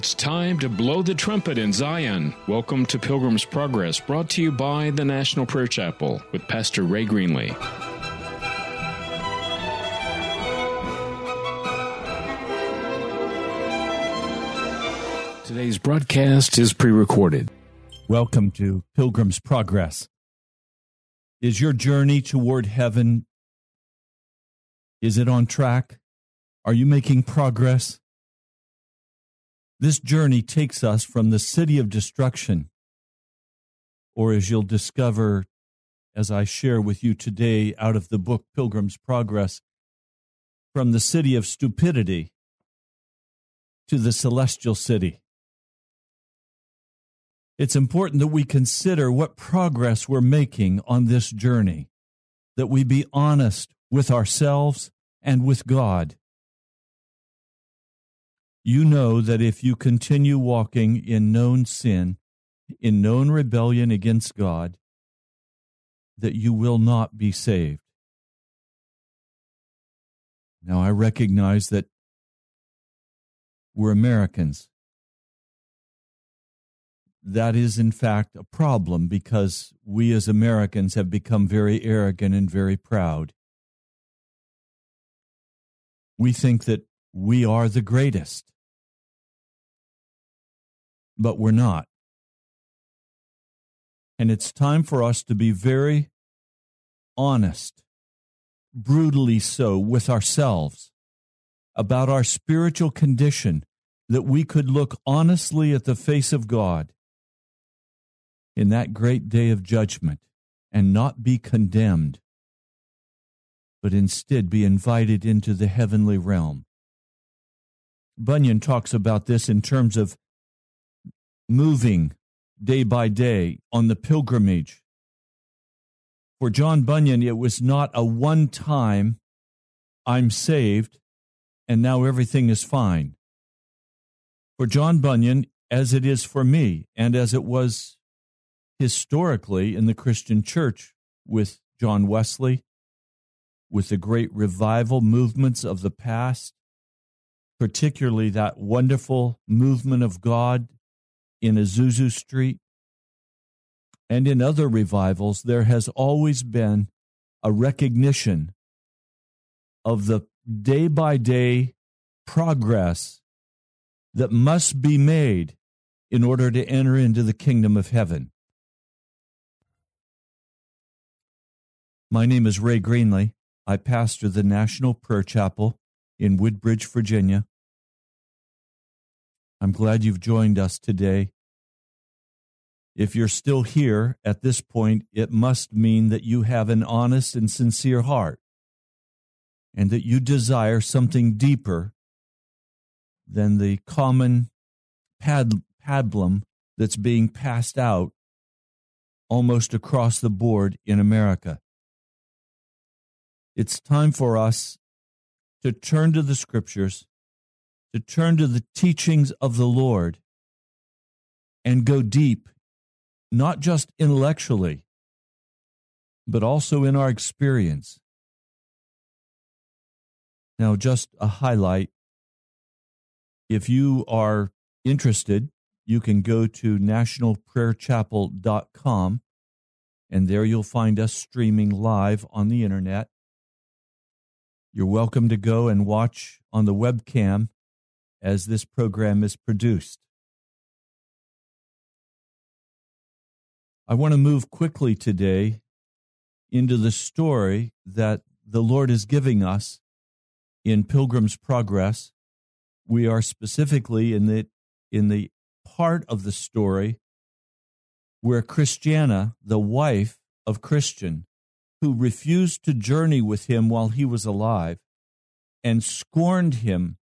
It's time to blow the trumpet in Zion. Welcome to Pilgrim's Progress, brought to you by the National Prayer Chapel with Pastor Ray Greenley. Today's broadcast is pre recorded. Welcome to Pilgrim's Progress. Is your journey toward heaven is it on track? Are you making progress? This journey takes us from the city of destruction, or as you'll discover as I share with you today out of the book Pilgrim's Progress, from the city of stupidity to the celestial city. It's important that we consider what progress we're making on this journey, that we be honest with ourselves and with God you know that if you continue walking in known sin, in known rebellion against God, that you will not be saved. Now, I recognize that we're Americans. That is, in fact, a problem because we as Americans have become very arrogant and very proud. We think that we are the greatest but we're not. And it's time for us to be very honest, brutally so, with ourselves about our spiritual condition, that we could look honestly at the face of God in that great day of judgment and not be condemned, but instead be invited into the heavenly realm. Bunyan talks about this in terms of moving day by day on the pilgrimage. For John Bunyan, it was not a one time, I'm saved, and now everything is fine. For John Bunyan, as it is for me, and as it was historically in the Christian church with John Wesley, with the great revival movements of the past, particularly that wonderful movement of God in Azusa Street, and in other revivals, there has always been a recognition of the day by day progress that must be made in order to enter into the kingdom of heaven. My name is Ray Greenley. I pastor the National Prayer Chapel in Woodbridge, Virginia. I'm glad you've joined us today. If you're still here at this point, it must mean that you have an honest and sincere heart and that you desire something deeper than the common pad, pablum that's being passed out almost across the board in America. It's time for us to turn to the scriptures to turn to the teachings of the Lord and go deep, not just intellectually, but also in our experience. Now, just a highlight if you are interested, you can go to nationalprayerchapel.com and there you'll find us streaming live on the internet. You're welcome to go and watch on the webcam as this program is produced. I want to move quickly today into the story that the Lord is giving us in Pilgrim's Progress. We are specifically in the in the part of the story where Christiana, the wife of Christian, who refused to journey with him while he was alive and scorned him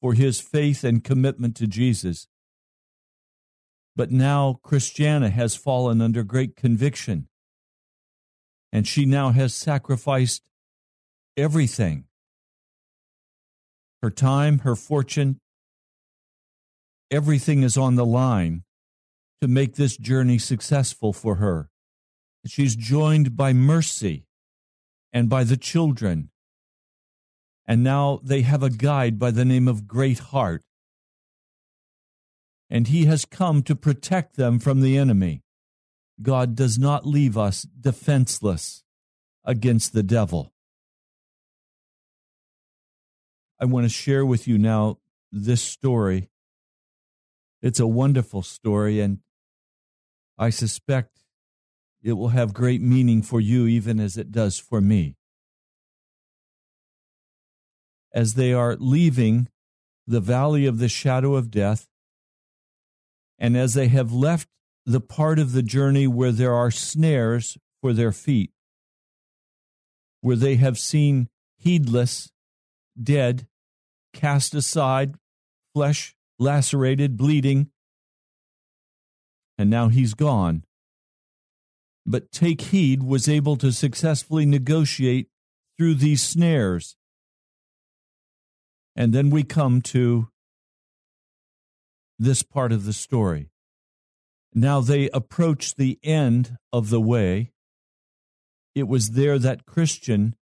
for his faith and commitment to Jesus. But now Christiana has fallen under great conviction, and she now has sacrificed everything her time, her fortune, everything is on the line to make this journey successful for her. She's joined by mercy and by the children and now they have a guide by the name of Great Heart. and he has come to protect them from the enemy. God does not leave us defenseless against the devil. I want to share with you now this story. It's a wonderful story, and I suspect it will have great meaning for you, even as it does for me. As they are leaving the valley of the shadow of death, and as they have left the part of the journey where there are snares for their feet, where they have seen heedless, dead, cast aside, flesh lacerated, bleeding, and now he's gone. But Take Heed was able to successfully negotiate through these snares. And then we come to this part of the story. Now they approach the end of the way. It was there that Christian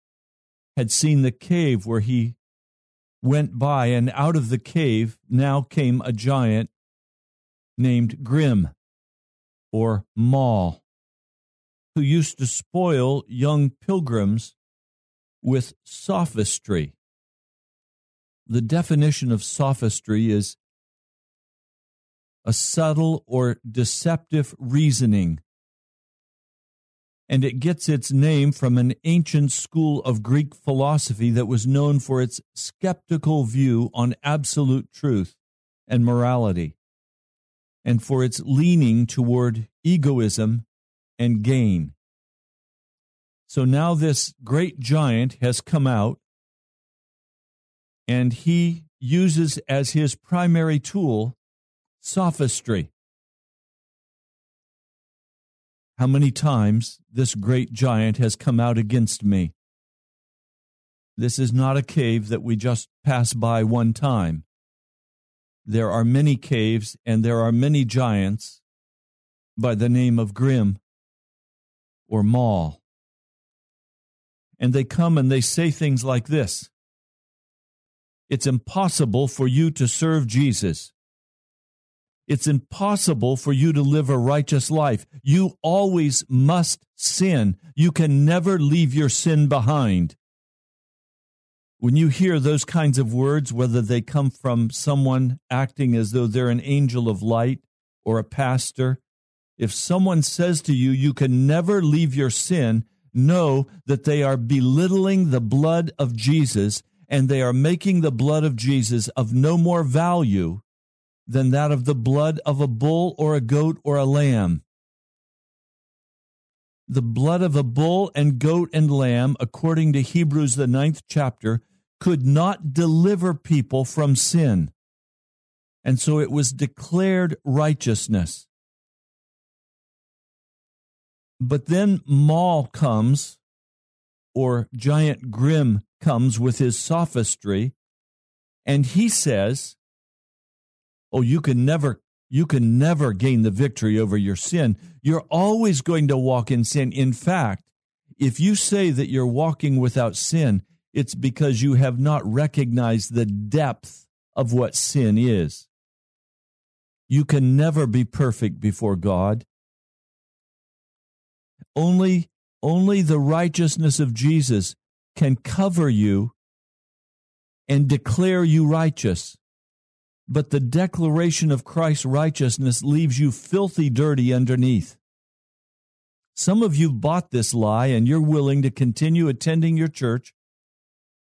had seen the cave where he went by, and out of the cave now came a giant named Grim or Maul, who used to spoil young pilgrims with sophistry. The definition of sophistry is a subtle or deceptive reasoning. And it gets its name from an ancient school of Greek philosophy that was known for its skeptical view on absolute truth and morality, and for its leaning toward egoism and gain. So now this great giant has come out, and he uses as his primary tool sophistry. How many times this great giant has come out against me? This is not a cave that we just pass by one time. There are many caves and there are many giants by the name of Grim or Maul. And they come and they say things like this It's impossible for you to serve Jesus. It's impossible for you to live a righteous life. You always must sin. You can never leave your sin behind. When you hear those kinds of words, whether they come from someone acting as though they're an angel of light or a pastor, if someone says to you, you can never leave your sin, know that they are belittling the blood of Jesus and they are making the blood of Jesus of no more value than that of the blood of a bull or a goat or a lamb. The blood of a bull and goat and lamb, according to Hebrews, the ninth chapter, could not deliver people from sin. And so it was declared righteousness. But then Maul comes, or Giant Grim comes with his sophistry, and he says, oh, you can never you can never gain the victory over your sin. You're always going to walk in sin. In fact, if you say that you're walking without sin, it's because you have not recognized the depth of what sin is. You can never be perfect before God. Only, only the righteousness of Jesus can cover you and declare you righteous but the declaration of Christ's righteousness leaves you filthy dirty underneath. Some of you bought this lie and you're willing to continue attending your church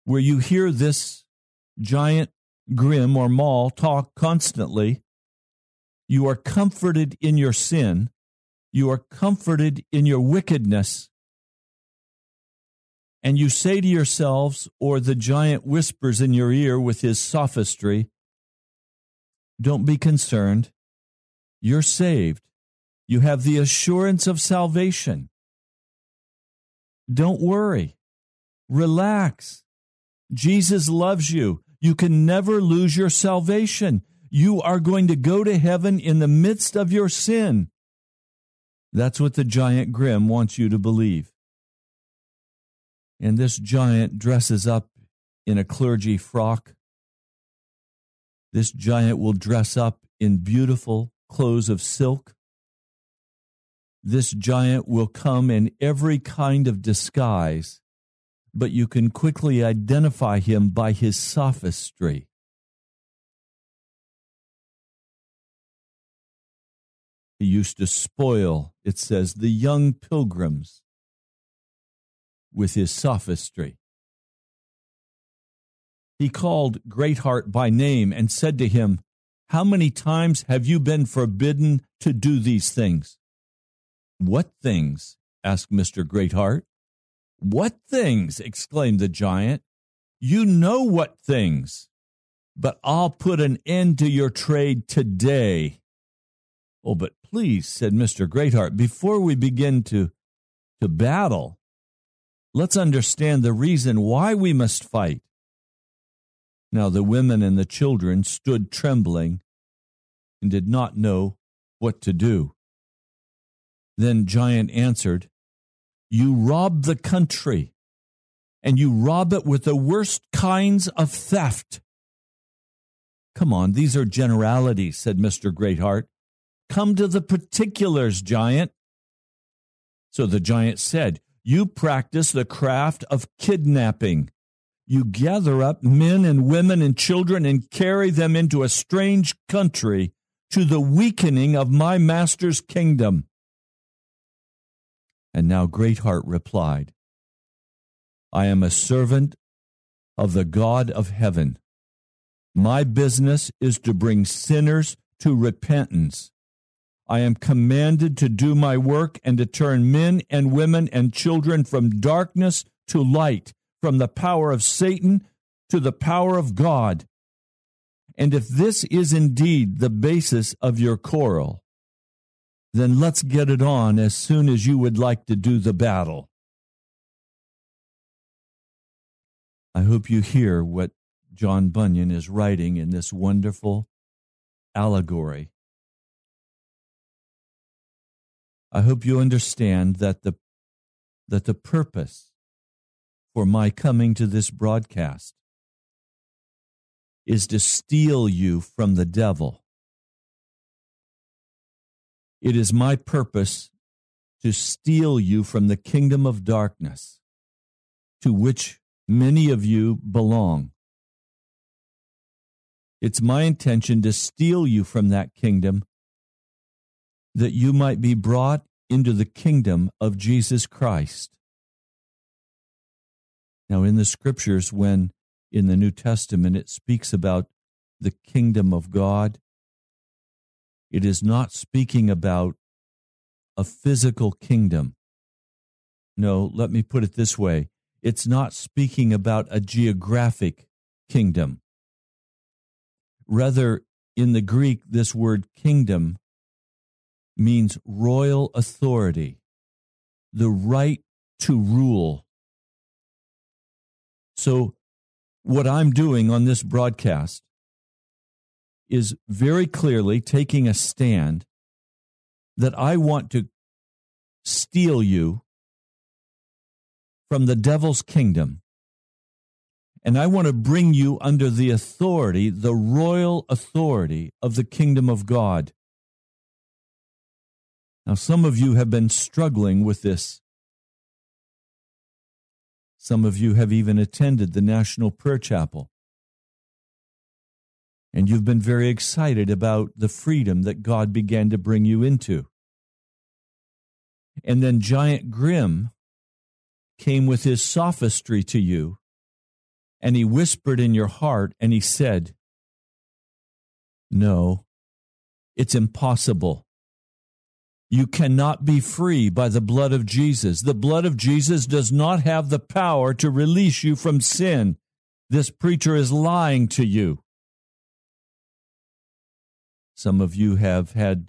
where you hear this giant grim or maul talk constantly. You are comforted in your sin. You are comforted in your wickedness. And you say to yourselves, or the giant whispers in your ear with his sophistry, don't be concerned. You're saved. You have the assurance of salvation. Don't worry. Relax. Jesus loves you. You can never lose your salvation. You are going to go to heaven in the midst of your sin. That's what the giant Grim wants you to believe. And this giant dresses up in a clergy frock this giant will dress up in beautiful clothes of silk. This giant will come in every kind of disguise, but you can quickly identify him by his sophistry. He used to spoil, it says, the young pilgrims with his sophistry. He called Greatheart by name and said to him, How many times have you been forbidden to do these things? What things? asked Mr. Greatheart. What things? exclaimed the giant. You know what things. But I'll put an end to your trade today. Oh, but please, said Mr. Greatheart, before we begin to, to battle, let's understand the reason why we must fight. Now the women and the children stood trembling and did not know what to do. Then Giant answered, You rob the country, and you rob it with the worst kinds of theft. Come on, these are generalities, said Mr. Greatheart. Come to the particulars, giant. So the giant said, You practice the craft of kidnapping. You gather up men and women and children and carry them into a strange country to the weakening of my master's kingdom. And now Greatheart replied, I am a servant of the God of heaven. My business is to bring sinners to repentance I am commanded to do my work and to turn men and women and children from darkness to light, from the power of Satan to the power of God. And if this is indeed the basis of your quarrel, then let's get it on as soon as you would like to do the battle. I hope you hear what John Bunyan is writing in this wonderful allegory I hope you understand that the that the purpose for my coming to this broadcast is to steal you from the devil. It is my purpose to steal you from the kingdom of darkness to which many of you belong. It's my intention to steal you from that kingdom that you might be brought into the kingdom of Jesus Christ. Now, in the scriptures, when in the New Testament it speaks about the kingdom of God, it is not speaking about a physical kingdom. No, let me put it this way it's not speaking about a geographic kingdom. Rather, in the Greek, this word kingdom means royal authority, the right to rule. So, what I'm doing on this broadcast is very clearly taking a stand that I want to steal you from the devil's kingdom. And I want to bring you under the authority, the royal authority of the kingdom of God. Now, some of you have been struggling with this. Some of you have even attended the National Prayer Chapel. And you've been very excited about the freedom that God began to bring you into. And then Giant Grim came with his sophistry to you, and he whispered in your heart, and he said, No, it's impossible. You cannot be free by the blood of Jesus. The blood of Jesus does not have the power to release you from sin. This preacher is lying to you. Some of you have had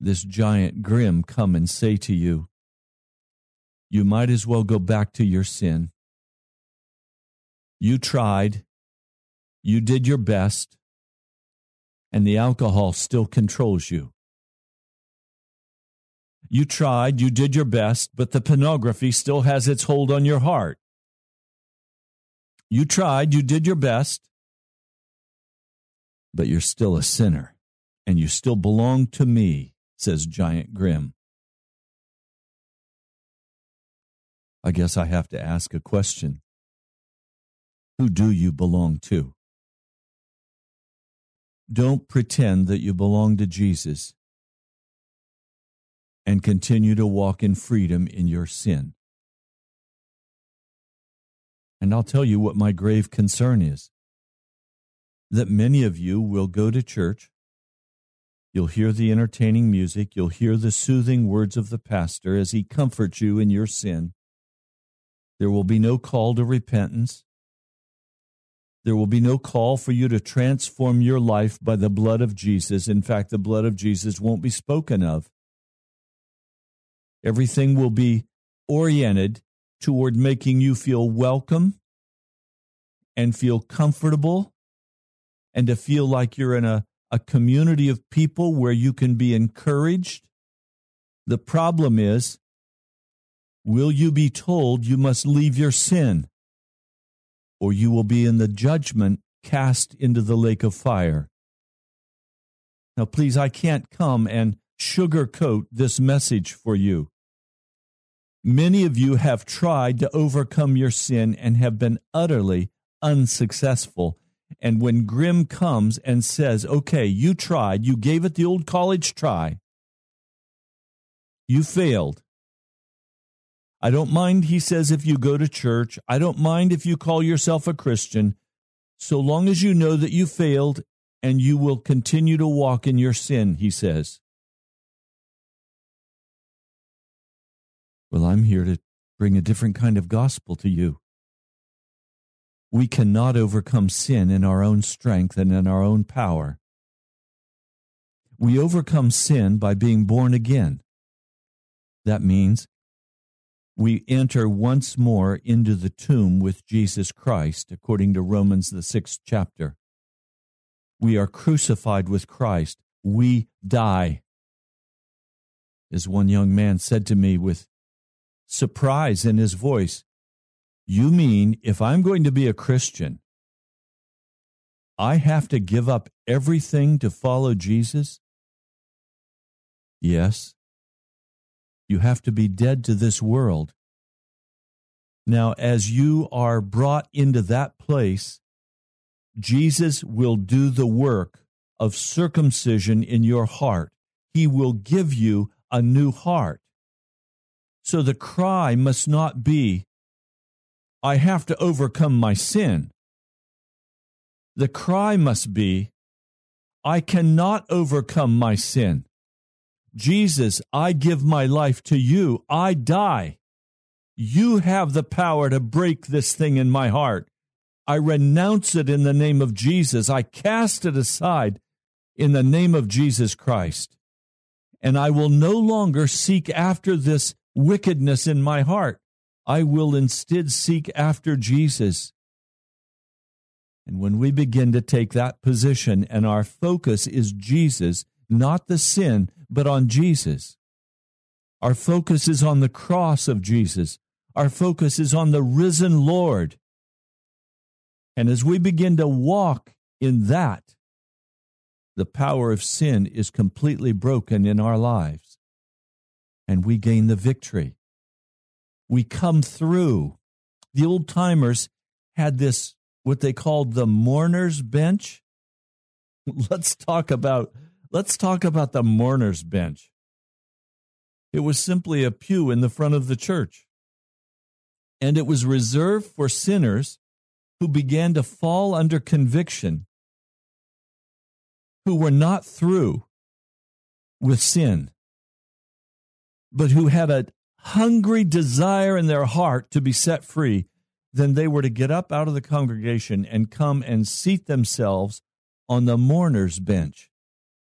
this giant grim come and say to you, You might as well go back to your sin. You tried, you did your best, and the alcohol still controls you. You tried, you did your best, but the pornography still has its hold on your heart. You tried, you did your best, but you're still a sinner, and you still belong to me, says Giant Grim. I guess I have to ask a question. Who do you belong to? Don't pretend that you belong to Jesus and continue to walk in freedom in your sin. And I'll tell you what my grave concern is that many of you will go to church. You'll hear the entertaining music. You'll hear the soothing words of the pastor as he comforts you in your sin. There will be no call to repentance. There will be no call for you to transform your life by the blood of Jesus. In fact, the blood of Jesus won't be spoken of. Everything will be oriented toward making you feel welcome and feel comfortable and to feel like you're in a, a community of people where you can be encouraged. The problem is, will you be told you must leave your sin or you will be in the judgment cast into the lake of fire? Now, please, I can't come and sugarcoat this message for you. Many of you have tried to overcome your sin and have been utterly unsuccessful. And when Grim comes and says, okay, you tried, you gave it the old college try, you failed. I don't mind, he says, if you go to church. I don't mind if you call yourself a Christian, so long as you know that you failed and you will continue to walk in your sin, he says. Well, I'm here to bring a different kind of gospel to you. We cannot overcome sin in our own strength and in our own power. We overcome sin by being born again. That means we enter once more into the tomb with Jesus Christ, according to Romans, the sixth chapter. We are crucified with Christ. We die. As one young man said to me with surprise in his voice. You mean if I'm going to be a Christian, I have to give up everything to follow Jesus? Yes. You have to be dead to this world. Now, as you are brought into that place, Jesus will do the work of circumcision in your heart. He will give you a new heart. So the cry must not be, I have to overcome my sin. The cry must be, I cannot overcome my sin. Jesus, I give my life to you. I die. You have the power to break this thing in my heart. I renounce it in the name of Jesus. I cast it aside in the name of Jesus Christ. And I will no longer seek after this wickedness in my heart. I will instead seek after Jesus. And when we begin to take that position and our focus is Jesus, not the sin, but on Jesus, our focus is on the cross of Jesus. Our focus is on the risen Lord. And as we begin to walk in that, the power of sin is completely broken in our lives and we gain the victory. We come through. The old timers had this, what they called the mourner's bench. Let's talk about, let's talk about the mourner's bench. It was simply a pew in the front of the church. And it was reserved for sinners who began to fall under conviction, who were not through with sin but who had a hungry desire in their heart to be set free, then they were to get up out of the congregation and come and seat themselves on the mourner's bench.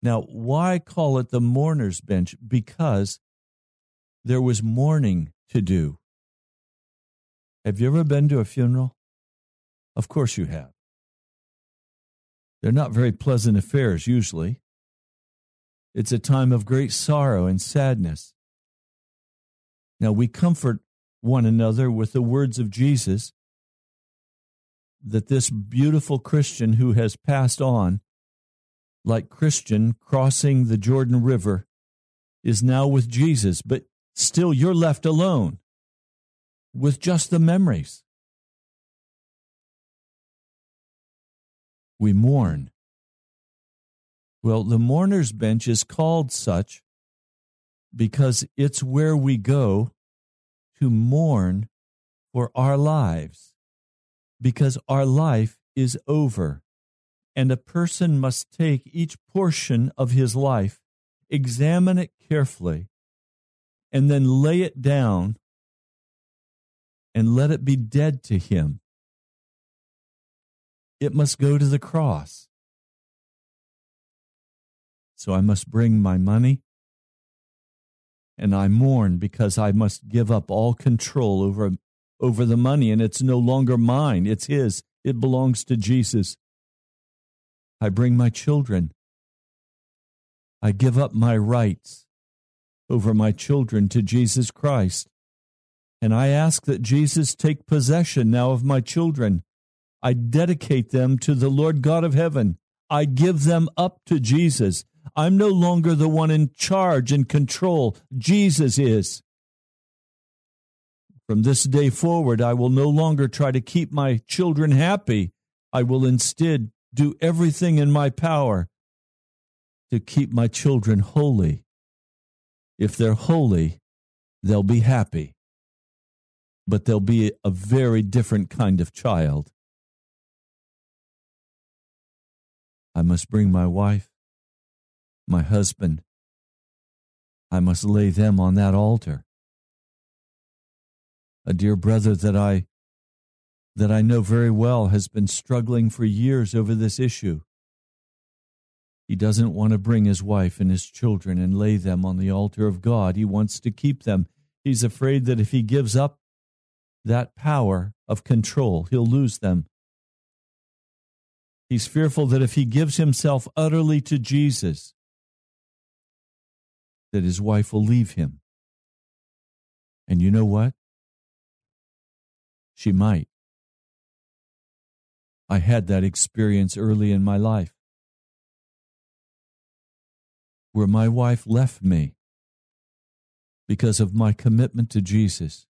Now, why call it the mourner's bench? Because there was mourning to do. Have you ever been to a funeral? Of course you have. They're not very pleasant affairs usually. It's a time of great sorrow and sadness. Now we comfort one another with the words of Jesus that this beautiful Christian who has passed on like Christian crossing the Jordan River, is now with Jesus, but still you're left alone with just the memories. We mourn. Well, the mourner's bench is called such because it's where we go to mourn for our lives, because our life is over. And a person must take each portion of his life, examine it carefully, and then lay it down and let it be dead to him. It must go to the cross. So I must bring my money, and I mourn because I must give up all control over, over the money, and it's no longer mine, it's His. It belongs to Jesus. I bring my children. I give up my rights over my children to Jesus Christ. And I ask that Jesus take possession now of my children. I dedicate them to the Lord God of heaven. I give them up to Jesus. I'm no longer the one in charge and control. Jesus is. From this day forward, I will no longer try to keep my children happy. I will instead do everything in my power to keep my children holy. If they're holy, they'll be happy. But they'll be a very different kind of child. I must bring my wife, my husband. I must lay them on that altar a dear brother that I that I know very well has been struggling for years over this issue. He doesn't want to bring his wife and his children and lay them on the altar of God. He wants to keep them. He's afraid that if he gives up that power of control, he'll lose them. He's fearful that if he gives himself utterly to Jesus, that his wife will leave him. And you know what? She might. I had that experience early in my life where my wife left me because of my commitment to Jesus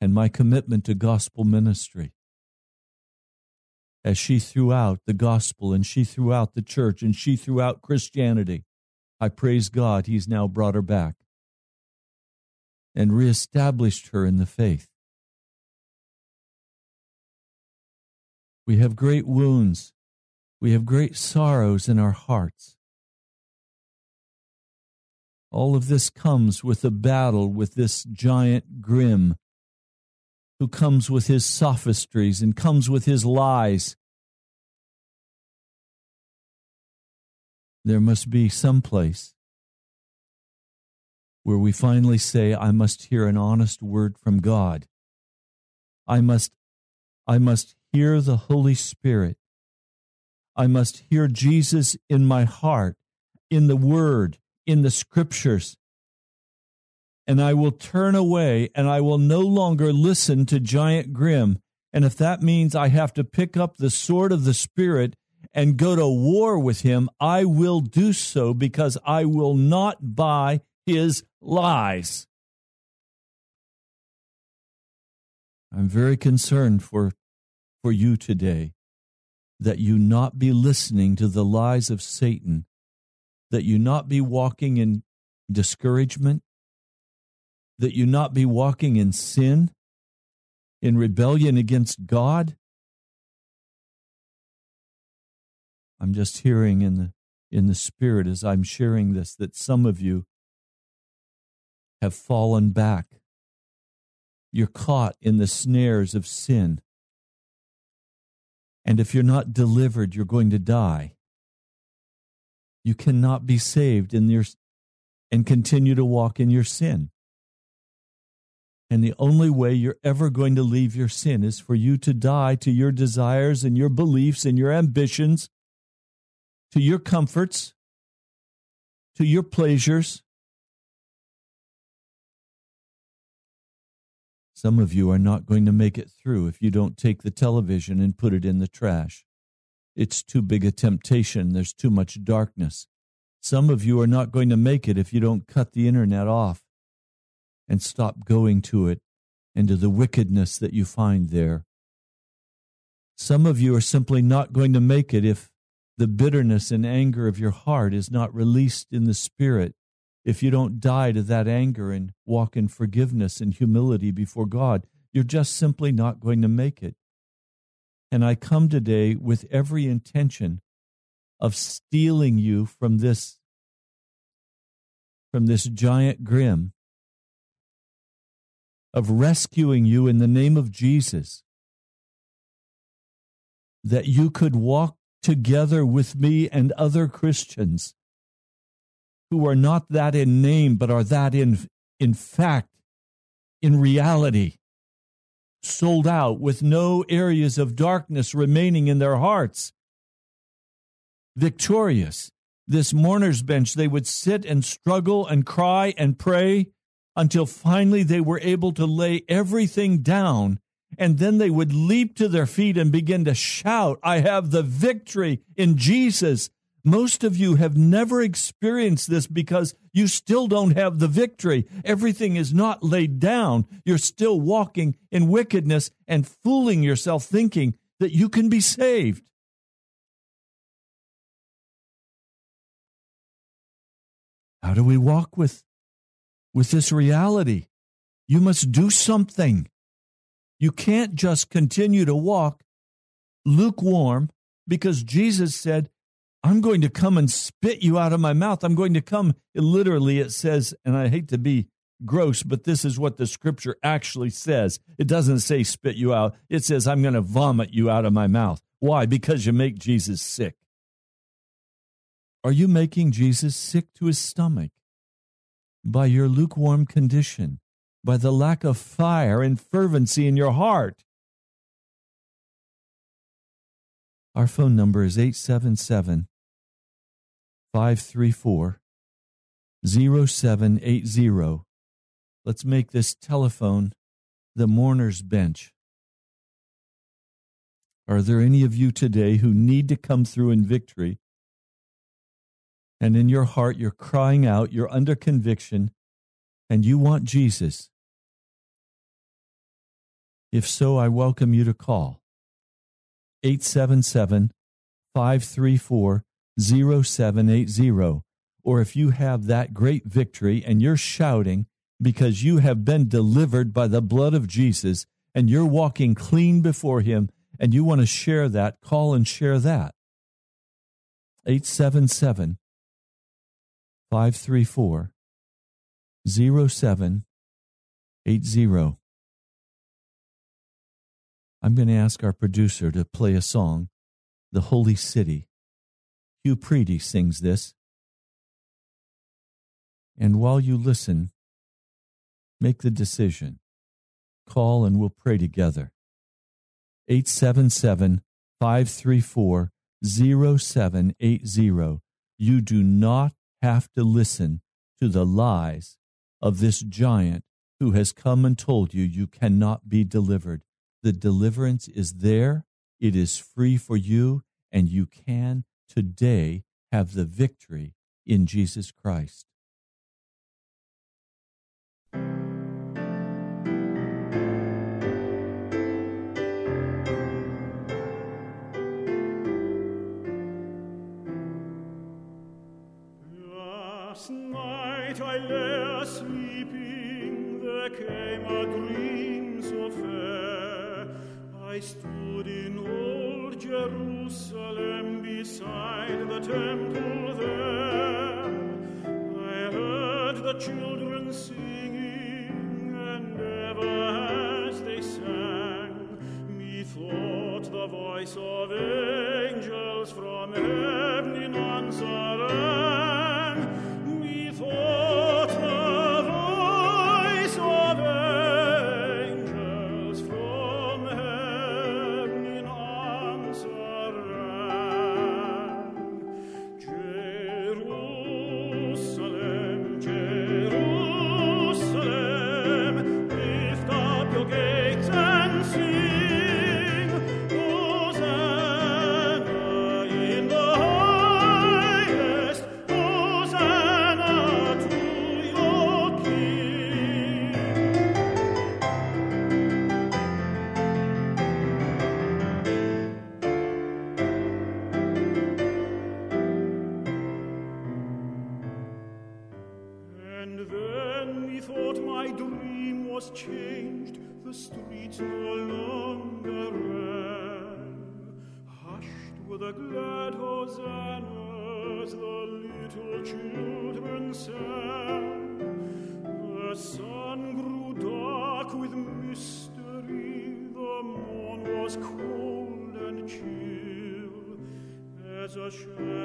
and my commitment to gospel ministry. As she threw out the gospel and she threw out the church and she threw out Christianity, I praise God He's now brought her back and reestablished her in the faith. We have great wounds. We have great sorrows in our hearts. All of this comes with a battle with this giant grim who comes with his sophistries and comes with his lies. There must be some place where we finally say, I must hear an honest word from God. I must, I must hear the Holy Spirit. I must hear Jesus in my heart, in the Word, in the Scriptures. And I will turn away and I will no longer listen to Giant Grim. And if that means I have to pick up the sword of the Spirit and go to war with him, I will do so because I will not buy his lies. I'm very concerned for for you today that you not be listening to the lies of Satan, that you not be walking in discouragement, that you not be walking in sin, in rebellion against God. I'm just hearing in the in the spirit as I'm sharing this that some of you have fallen back. You're caught in the snares of sin. And if you're not delivered, you're going to die. You cannot be saved in your and continue to walk in your sin. And the only way you're ever going to leave your sin is for you to die to your desires and your beliefs and your ambitions, to your comforts, to your pleasures, Some of you are not going to make it through if you don't take the television and put it in the trash. it's too big a temptation. There's too much darkness. Some of you are not going to make it if you don't cut the internet off and stop going to it and to the wickedness that you find there. Some of you are simply not going to make it if the bitterness and anger of your heart is not released in the Spirit, if you don't die to that anger and walk in forgiveness and humility before God, you're just simply not going to make it. And I come today with every intention of stealing you from this from this giant grim of rescuing you in the name of Jesus that you could walk together with me and other Christians who are not that in name, but are that in, in fact, in reality, sold out with no areas of darkness remaining in their hearts. Victorious. This mourner's bench, they would sit and struggle and cry and pray until finally they were able to lay everything down and then they would leap to their feet and begin to shout, I have the victory in Jesus. Most of you have never experienced this because you still don't have the victory. Everything is not laid down. You're still walking in wickedness and fooling yourself thinking that you can be saved. How do we walk with, with this reality? You must do something. You can't just continue to walk lukewarm because Jesus said, I'm going to come and spit you out of my mouth. I'm going to come. Literally, it says, and I hate to be gross, but this is what the scripture actually says. It doesn't say spit you out, it says, I'm going to vomit you out of my mouth. Why? Because you make Jesus sick. Are you making Jesus sick to his stomach by your lukewarm condition? By the lack of fire and fervency in your heart. Our phone number is 877 534 0780. Let's make this telephone the mourner's bench. Are there any of you today who need to come through in victory? And in your heart, you're crying out, you're under conviction, and you want Jesus. If so, I welcome you to call 877 534 0780. Or if you have that great victory and you're shouting because you have been delivered by the blood of Jesus and you're walking clean before Him and you want to share that, call and share that. 877 534 0780. I'm going to ask our producer to play a song, The Holy City. Hugh Preedy sings this. And while you listen, make the decision. Call and we'll pray together. 877 534 0780. You do not have to listen to the lies of this giant who has come and told you you cannot be delivered. The deliverance is there, it is free for you, and you can today have the victory in Jesus Christ. Last night I lay sleeping, there came a dream so fair. I stood in old Jerusalem beside the temple there. I heard the children singing, and ever as they sang, methought the voice of angels from heaven in answer. Was changed, the streets no longer rang. Hushed with a glad hosannas, the little children sang. The sun grew dark with mystery, the morn was cold and chill, as a shadow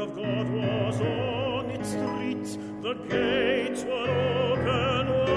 of God was on its streets, the gates were open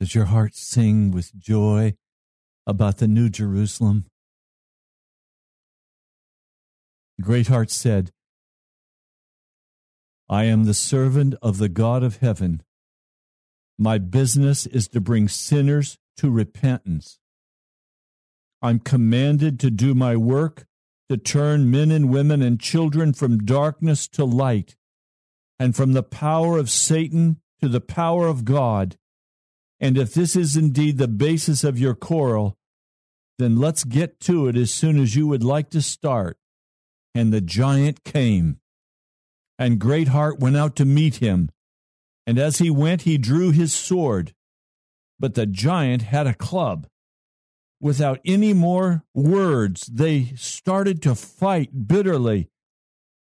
Does your heart sing with joy about the New Jerusalem? Greatheart said, I am the servant of the God of heaven. My business is to bring sinners to repentance. I'm commanded to do my work to turn men and women and children from darkness to light and from the power of Satan to the power of God. And if this is indeed the basis of your quarrel, then let's get to it as soon as you would like to start. And the giant came. And Greatheart went out to meet him. And as he went, he drew his sword. But the giant had a club. Without any more words, they started to fight bitterly.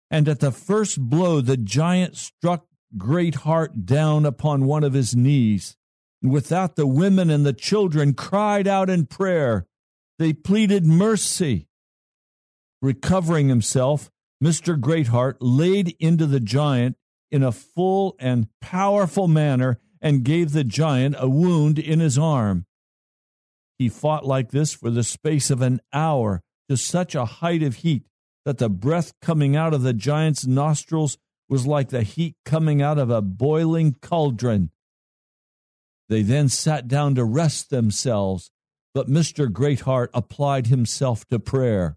And at the first blow, the giant struck Greatheart down upon one of his knees. With that, the women and the children cried out in prayer. They pleaded mercy. Recovering himself, Mr. Greatheart laid into the giant in a full and powerful manner and gave the giant a wound in his arm. He fought like this for the space of an hour to such a height of heat that the breath coming out of the giant's nostrils was like the heat coming out of a boiling cauldron. They then sat down to rest themselves, but Mr. Greatheart applied himself to prayer.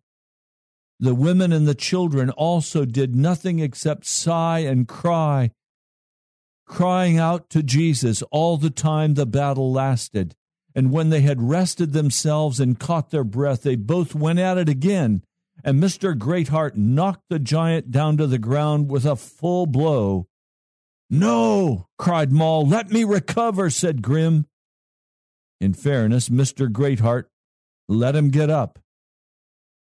The women and the children also did nothing except sigh and cry, crying out to Jesus all the time the battle lasted. And when they had rested themselves and caught their breath, they both went at it again. And Mr. Greatheart knocked the giant down to the ground with a full blow. No, cried Moll. Let me recover, said Grim. In fairness, Mr. Greatheart let him get up.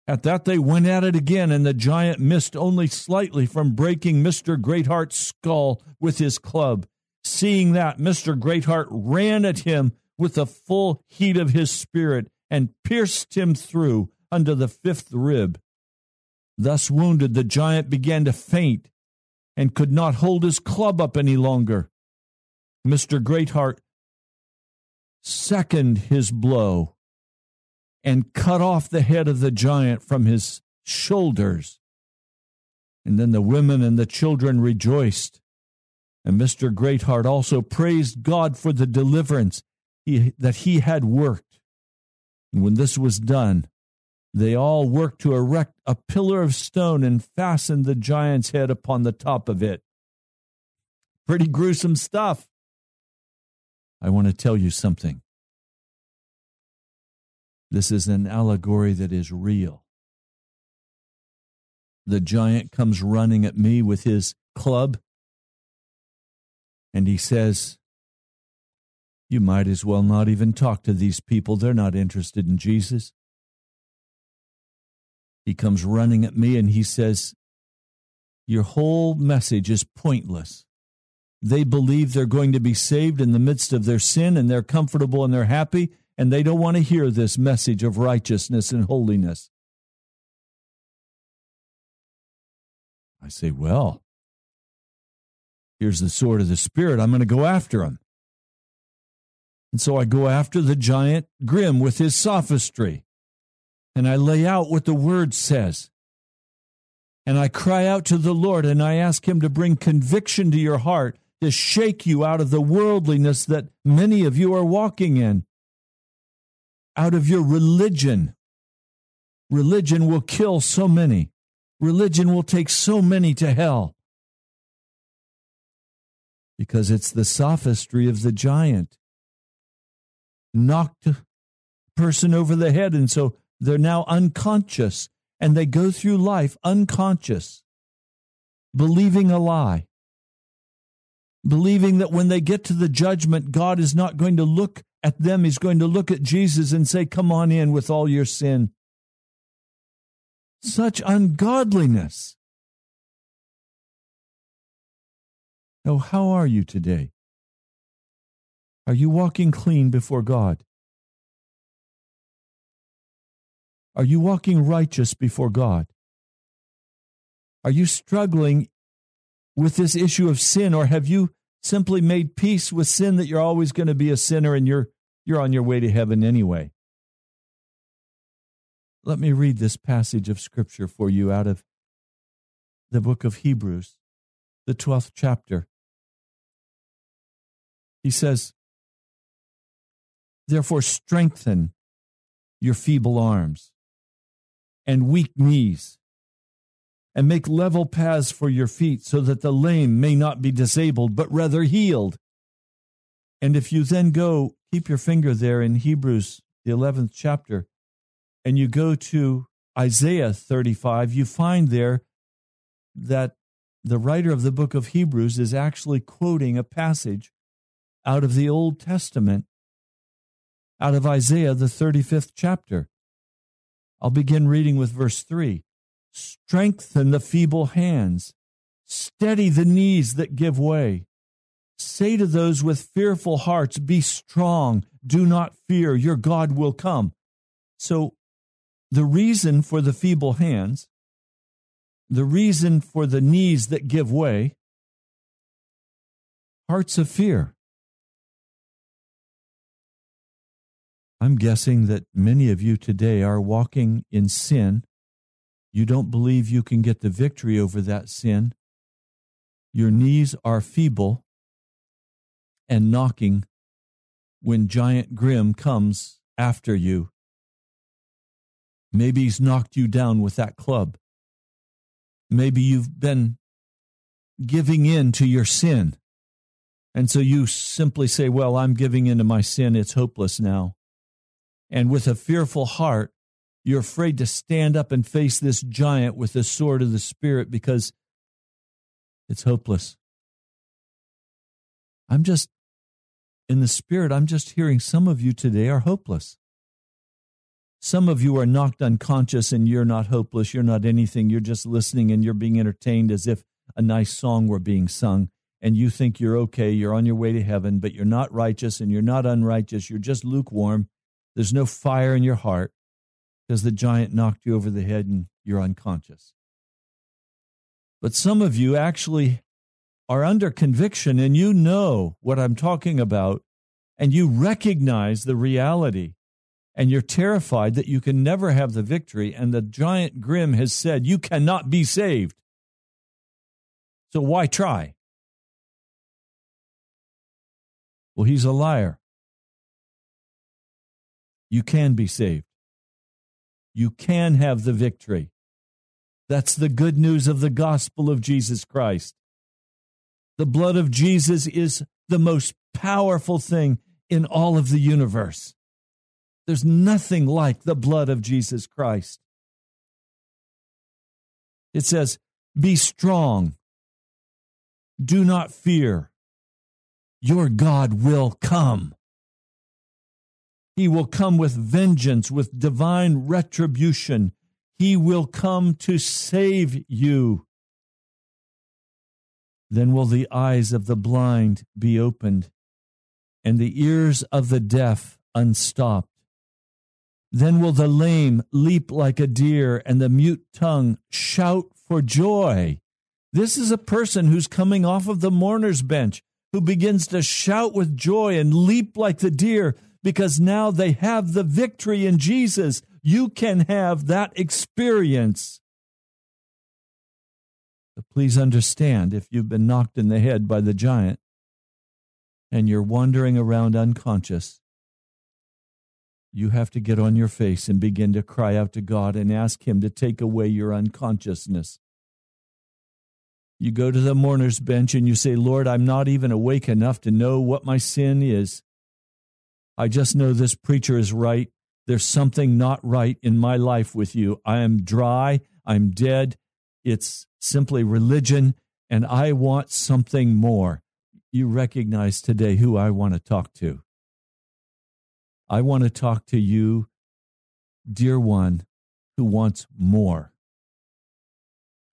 At that, they went at it again, and the giant missed only slightly from breaking Mr. Greatheart's skull with his club. Seeing that, Mr. Greatheart ran at him with the full heat of his spirit and pierced him through under the fifth rib. Thus wounded, the giant began to faint and could not hold his club up any longer. Mr. Greatheart seconded his blow and cut off the head of the giant from his shoulders. And then the women and the children rejoiced. And Mr. Greatheart also praised God for the deliverance he, that he had worked. And when this was done, they all worked to erect a pillar of stone and fasten the giant's head upon the top of it. Pretty gruesome stuff. I want to tell you something. This is an allegory that is real. The giant comes running at me with his club, and he says, You might as well not even talk to these people. They're not interested in Jesus. He comes running at me and he says, Your whole message is pointless. They believe they're going to be saved in the midst of their sin and they're comfortable and they're happy and they don't want to hear this message of righteousness and holiness. I say, well, here's the sword of the Spirit. I'm going to go after him. And so I go after the giant Grim with his sophistry. And I lay out what the word says. And I cry out to the Lord and I ask him to bring conviction to your heart to shake you out of the worldliness that many of you are walking in out of your religion. Religion will kill so many. Religion will take so many to hell. Because it's the sophistry of the giant. Knocked a person over the head, and so they're now unconscious, and they go through life unconscious, believing a lie believing that when they get to the judgment, God is not going to look at them. He's going to look at Jesus and say, Come on in with all your sin. Such ungodliness. Oh, how are you today? Are you walking clean before God? Are you walking righteous before God? Are you struggling with this issue of sin, or have you simply made peace with sin that you're always going to be a sinner and you're you're on your way to heaven anyway? Let me read this passage of scripture for you out of the book of Hebrews, the 12th chapter. He says, Therefore, strengthen your feeble arms and weak knees and make level paths for your feet so that the lame may not be disabled, but rather healed. And if you then go, keep your finger there in Hebrews, the 11th chapter, and you go to Isaiah 35, you find there that the writer of the book of Hebrews is actually quoting a passage out of the Old Testament, out of Isaiah, the 35th chapter. I'll begin reading with verse 3. Strengthen the feeble hands. Steady the knees that give way. Say to those with fearful hearts, Be strong. Do not fear. Your God will come. So, the reason for the feeble hands, the reason for the knees that give way, hearts of fear. I'm guessing that many of you today are walking in sin you don't believe you can get the victory over that sin. Your knees are feeble and knocking when giant Grim comes after you. Maybe he's knocked you down with that club. Maybe you've been giving in to your sin. And so you simply say, Well, I'm giving in to my sin. It's hopeless now. And with a fearful heart, you're afraid to stand up and face this giant with the sword of the Spirit because it's hopeless. I'm just, in the Spirit, I'm just hearing some of you today are hopeless. Some of you are knocked unconscious and you're not hopeless. You're not anything. You're just listening and you're being entertained as if a nice song were being sung. And you think you're okay. You're on your way to heaven, but you're not righteous and you're not unrighteous. You're just lukewarm. There's no fire in your heart because the giant knocked you over the head and you're unconscious. But some of you actually are under conviction and you know what I'm talking about and you recognize the reality and you're terrified that you can never have the victory. And the giant Grim has said, You cannot be saved. So why try? Well, he's a liar. You can be saved. You can have the victory. That's the good news of the gospel of Jesus Christ. The blood of Jesus is the most powerful thing in all of the universe. There's nothing like the blood of Jesus Christ. It says, Be strong. Do not fear. Your God will come. He will come with vengeance, with divine retribution. He will come to save you. Then will the eyes of the blind be opened, and the ears of the deaf unstopped. Then will the lame leap like a deer, and the mute tongue shout for joy. This is a person who's coming off of the mourner's bench, who begins to shout with joy and leap like the deer because now they have the victory in Jesus. You can have that experience. But please understand if you've been knocked in the head by the giant and you're wandering around unconscious, you have to get on your face and begin to cry out to God and ask Him to take away your unconsciousness. You go to the mourner's bench and you say, Lord, I'm not even awake enough to know what my sin is. I just know this preacher is right. There's something not right in my life with you. I am dry. I'm dead. It's simply religion, and I want something more. You recognize today who I want to talk to. I want to talk to you, dear one, who wants more.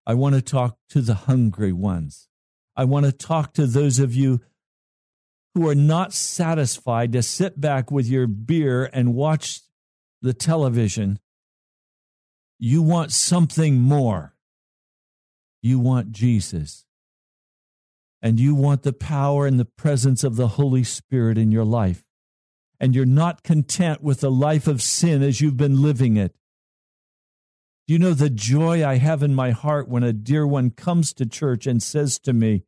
I want to talk to the hungry ones. I want to talk to those of you who are not satisfied to sit back with your beer and watch the television. You want something more. You want Jesus. And you want the power and the presence of the Holy Spirit in your life and you're not content with the life of sin as you've been living it. Do you know the joy I have in my heart when a dear one comes to church and says to me,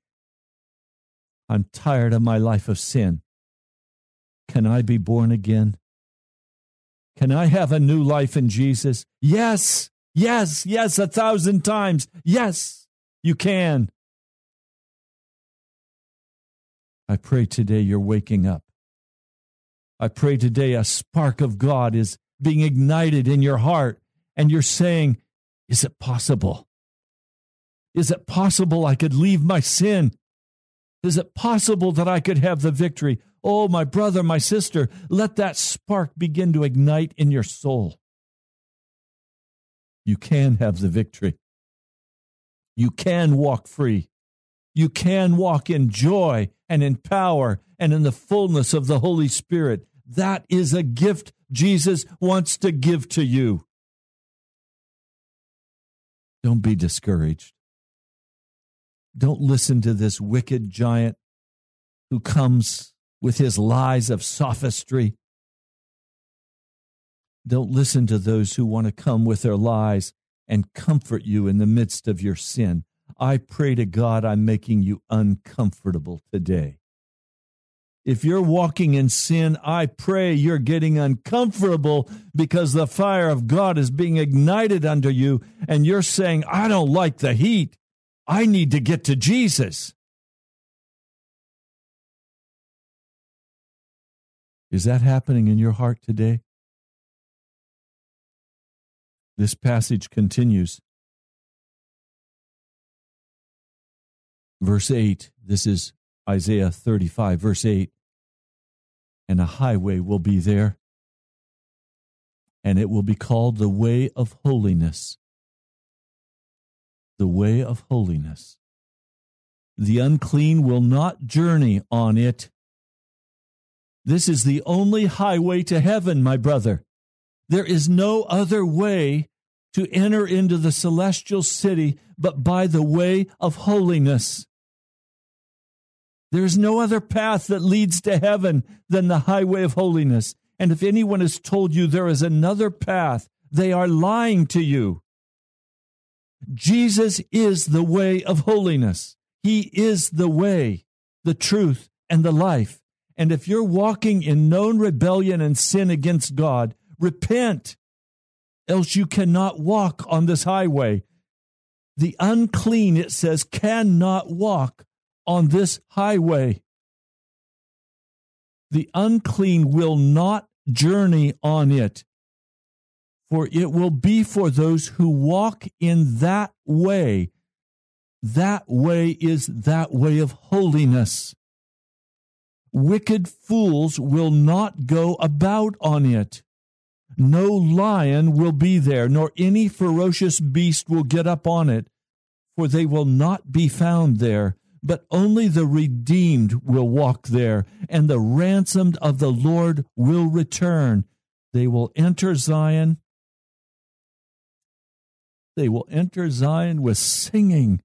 I'm tired of my life of sin. Can I be born again? Can I have a new life in Jesus? Yes, yes, yes, a thousand times. Yes, you can. I pray today you're waking up. I pray today a spark of God is being ignited in your heart and you're saying, Is it possible? Is it possible I could leave my sin? Is it possible that I could have the victory? Oh, my brother, my sister, let that spark begin to ignite in your soul. You can have the victory. You can walk free. You can walk in joy and in power and in the fullness of the Holy Spirit. That is a gift Jesus wants to give to you. Don't be discouraged. Don't listen to this wicked giant who comes with his lies of sophistry. Don't listen to those who want to come with their lies and comfort you in the midst of your sin. I pray to God I'm making you uncomfortable today. If you're walking in sin, I pray you're getting uncomfortable because the fire of God is being ignited under you, and you're saying, I don't like the heat. I need to get to Jesus. Is that happening in your heart today? This passage continues. Verse 8, this is Isaiah 35, verse 8. And a highway will be there, and it will be called the way of holiness. The way of holiness. The unclean will not journey on it. This is the only highway to heaven, my brother. There is no other way to enter into the celestial city but by the way of holiness. There is no other path that leads to heaven than the highway of holiness. And if anyone has told you there is another path, they are lying to you. Jesus is the way of holiness. He is the way, the truth, and the life. And if you're walking in known rebellion and sin against God, repent, else you cannot walk on this highway. The unclean, it says, cannot walk on this highway. The unclean will not journey on it, for it will be for those who walk in that way. That way is that way of holiness. Wicked fools will not go about on it. No lion will be there, nor any ferocious beast will get up on it, for they will not be found there but only the redeemed will walk there, and the ransomed of the Lord will return. They will enter Zion. They will enter Zion with singing.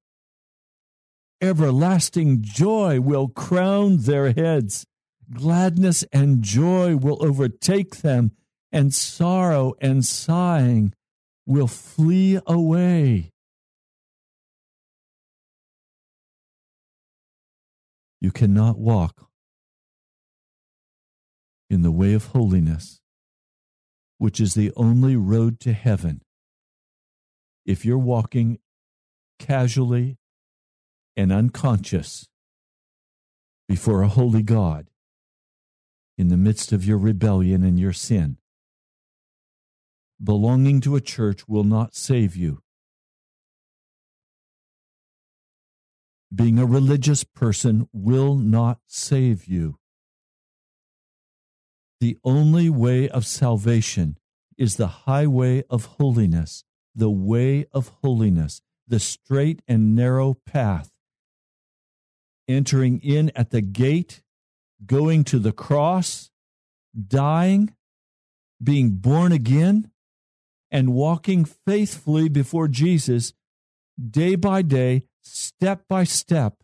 Everlasting joy will crown their heads. Gladness and joy will overtake them, and sorrow and sighing will flee away. You cannot walk in the way of holiness, which is the only road to heaven, if you're walking casually and unconscious before a holy God in the midst of your rebellion and your sin. Belonging to a church will not save you. being a religious person will not save you. The only way of salvation is the highway of holiness, the way of holiness, the straight and narrow path. Entering in at the gate, going to the cross, dying, being born again, and walking faithfully before Jesus day by day step by step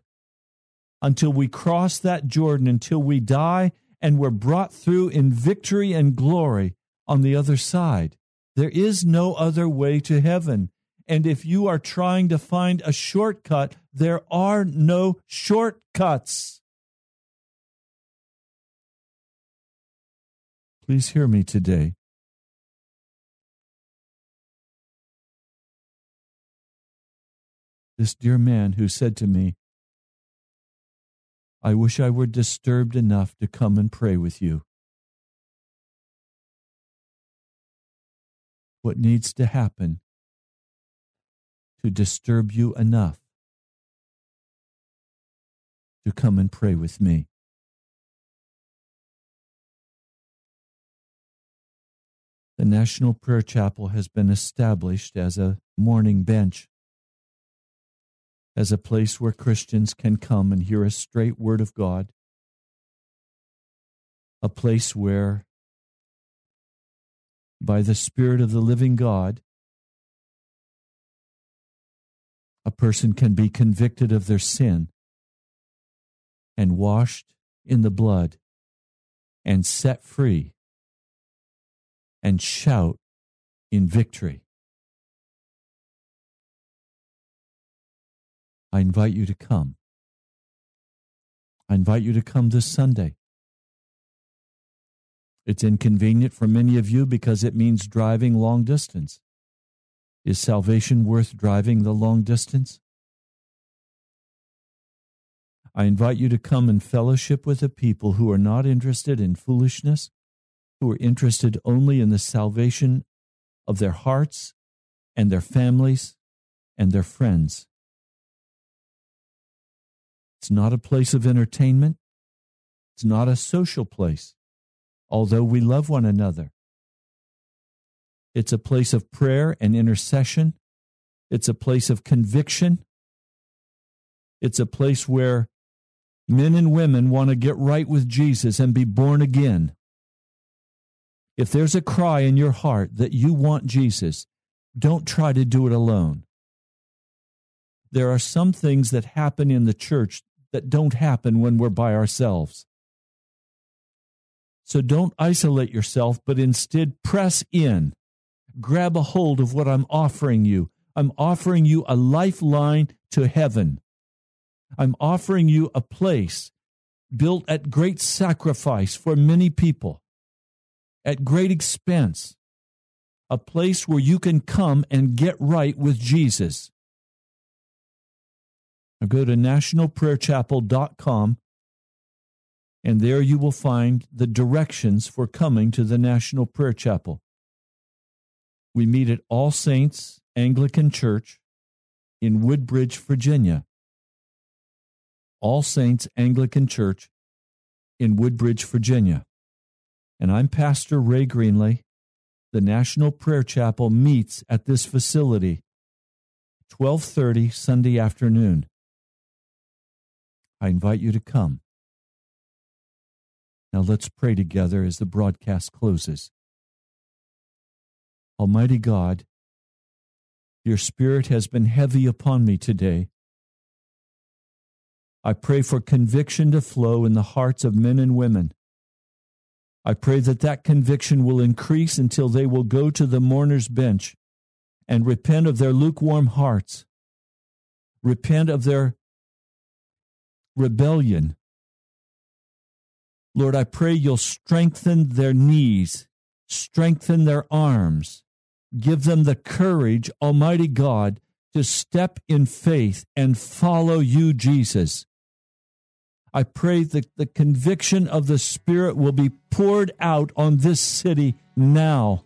until we cross that Jordan, until we die and we're brought through in victory and glory on the other side. There is no other way to heaven. And if you are trying to find a shortcut, there are no shortcuts. Please hear me today. this dear man who said to me, I wish I were disturbed enough to come and pray with you. What needs to happen to disturb you enough to come and pray with me? The National Prayer Chapel has been established as a mourner's bench as a place where Christians can come and hear a straight word of God, a place where, by the Spirit of the living God, a person can be convicted of their sin and washed in the blood and set free and shout in victory. I invite you to come. I invite you to come this Sunday. It's inconvenient for many of you because it means driving long distance. Is salvation worth driving the long distance? I invite you to come and fellowship with a people who are not interested in foolishness, who are interested only in the salvation of their hearts and their families and their friends. It's not a place of entertainment. It's not a social place, although we love one another. It's a place of prayer and intercession. It's a place of conviction. It's a place where men and women want to get right with Jesus and be born again. If there's a cry in your heart that you want Jesus, don't try to do it alone. There are some things that happen in the church that don't happen when we're by ourselves. So don't isolate yourself, but instead press in grab a hold of what I'm offering you. I'm offering you a lifeline to heaven. I'm offering you a place built at great sacrifice for many people, at great expense, a place where you can come and get right with Jesus. Now go to nationalprayerchapel.com and there you will find the directions for coming to the National Prayer Chapel. We meet at All Saints Anglican Church in Woodbridge, Virginia. All Saints Anglican Church in Woodbridge, Virginia. And I'm Pastor Ray Greenley. The National Prayer Chapel meets at this facility 12:30 Sunday afternoon. I invite you to come. Now let's pray together as the broadcast closes. Almighty God, your Spirit has been heavy upon me today. I pray for conviction to flow in the hearts of men and women. I pray that that conviction will increase until they will go to the mourner's bench and repent of their lukewarm hearts, repent of their rebellion. Lord, I pray you'll strengthen their knees, strengthen their arms, Give them the courage, Almighty God, to step in faith and follow you, Jesus. I pray that the conviction of the Spirit will be poured out on this city now.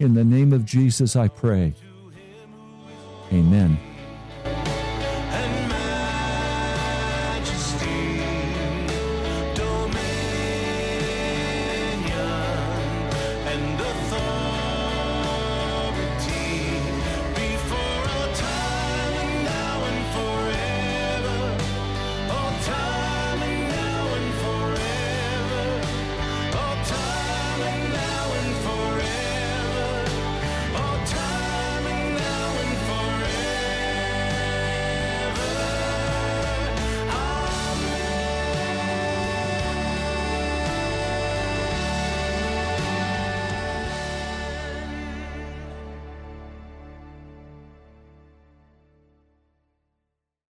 In the name of Jesus, I pray. Amen.